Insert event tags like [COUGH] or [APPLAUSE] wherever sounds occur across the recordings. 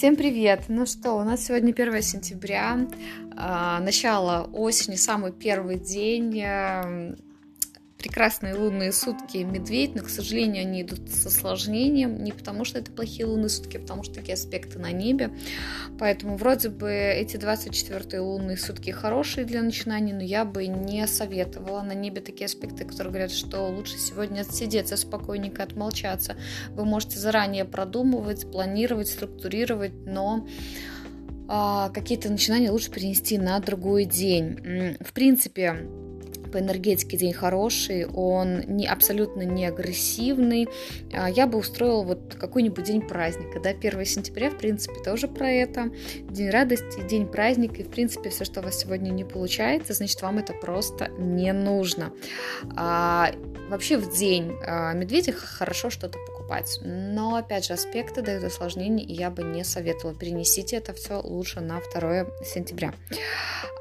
Всем привет! Ну что, у нас сегодня 1 сентября, а, начало осени, самый первый день эм, прекрасные лунные сутки медведь, но, к сожалению, они идут с осложнением, не потому что это плохие лунные сутки, а потому что такие аспекты на небе. Поэтому вроде бы эти 24 лунные сутки хорошие для начинаний, но я бы не советовала. На небе такие аспекты, которые говорят, что лучше сегодня отсидеться спокойненько, отмолчаться. Вы можете заранее продумывать, планировать, структурировать, но а, какие-то начинания лучше перенести на другой день. В принципе, по энергетике день хороший, он не, абсолютно не агрессивный. А, я бы устроила вот какой-нибудь день праздника, да, 1 сентября, в принципе, тоже про это. День радости, день праздника, и, в принципе, все, что у вас сегодня не получается, значит, вам это просто не нужно. А, вообще в день а, медведя хорошо что-то покупать, но, опять же, аспекты дают осложнения, и я бы не советовала. Перенесите это все лучше на 2 сентября.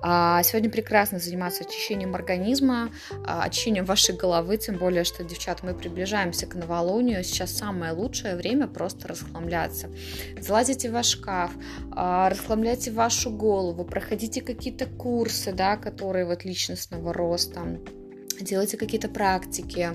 А, сегодня прекрасно заниматься очищением организма, а, очищением вашей головы, тем более, что, девчат, мы приближаемся к новолунию. Сейчас самое лучшее время просто расхламляться. Залазите в ваш шкаф, а, расхламляйте вашу голову, проходите какие-то курсы, да, которые вот личностного роста, делайте какие-то практики,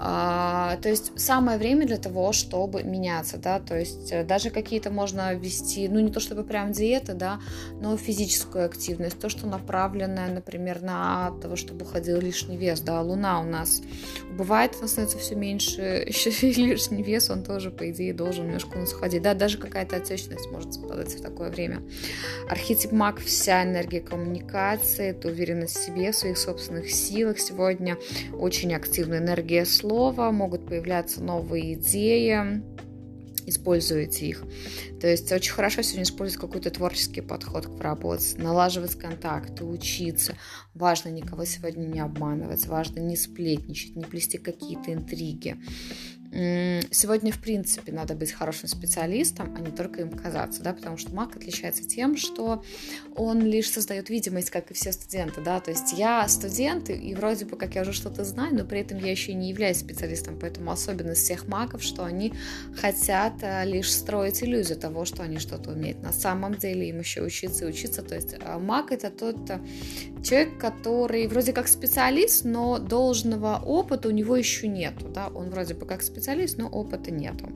а, то есть самое время для того, чтобы меняться, да, то есть э, даже какие-то можно ввести, ну не то чтобы прям диета, да, но физическую активность, то, что направленное, например, на того, чтобы уходил лишний вес, да, луна у нас бывает, она становится все меньше, [LAUGHS] еще и лишний вес, он тоже, по идее, должен немножко у нас уходить, да, даже какая-то отечность может складываться в такое время. Архетип маг, вся энергия коммуникации, это уверенность в себе, в своих собственных силах, сегодня очень активная энергия слова, слова, могут появляться новые идеи, используете их. То есть очень хорошо сегодня использовать какой-то творческий подход к работе, налаживать контакты, учиться. Важно никого сегодня не обманывать, важно не сплетничать, не плести какие-то интриги. Сегодня, в принципе, надо быть хорошим специалистом, а не только им казаться, да, потому что маг отличается тем, что он лишь создает видимость, как и все студенты, да, то есть я студент, и вроде бы как я уже что-то знаю, но при этом я еще не являюсь специалистом, поэтому особенность всех магов, что они хотят э, лишь строить иллюзию того, что они что-то умеют. На самом деле им еще учиться и учиться, то есть э, маг это тот э, человек, который вроде как специалист, но должного опыта у него еще нету, да, он вроде бы как специалист, специалист, но опыта нету.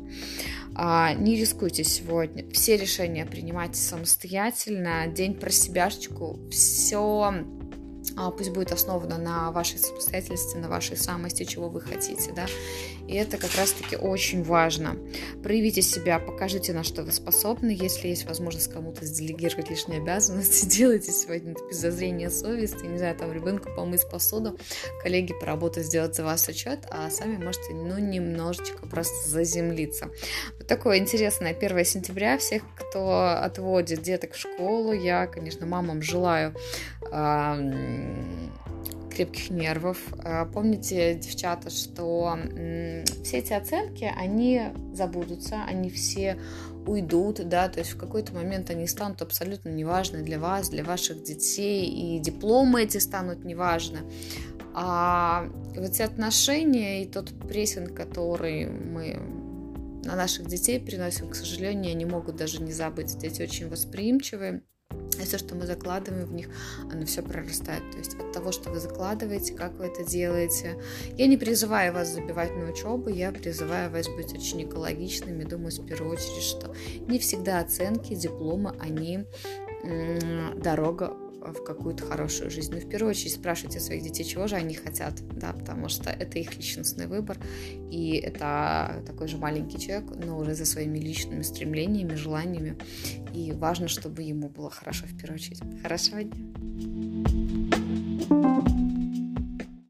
А, не рискуйте сегодня. Все решения принимайте самостоятельно. День про себяшечку. Все пусть будет основано на вашей самостоятельности, на вашей самости, чего вы хотите, да, и это как раз-таки очень важно. Проявите себя, покажите, на что вы способны, если есть возможность кому-то сделегировать лишние обязанности, [LAUGHS] делайте сегодня без зазрения совести, не знаю, там ребенку помыть посуду, коллеги поработать, сделать за вас отчет, а сами можете, ну, немножечко просто заземлиться. Вот такое интересное 1 сентября, всех, кто отводит деток в школу, я, конечно, мамам желаю крепких нервов. А, помните, девчата, что все эти оценки, они забудутся, они все уйдут, да, то есть в какой-то момент они станут абсолютно неважны для вас, для ваших детей, и дипломы эти станут неважны. А вот эти отношения и тот прессинг, который мы на наших детей приносим, к сожалению, они могут даже не забыть. Дети очень восприимчивые, и все, что мы закладываем в них, оно все прорастает. То есть от того, что вы закладываете, как вы это делаете. Я не призываю вас забивать на учебу, я призываю вас быть очень экологичными. Думаю, в первую очередь, что не всегда оценки, дипломы, они дорога в какую-то хорошую жизнь. Но в первую очередь спрашивайте своих детей, чего же они хотят, да, потому что это их личностный выбор, и это такой же маленький человек, но уже за своими личными стремлениями, желаниями, и важно, чтобы ему было хорошо в первую очередь. Хорошего дня!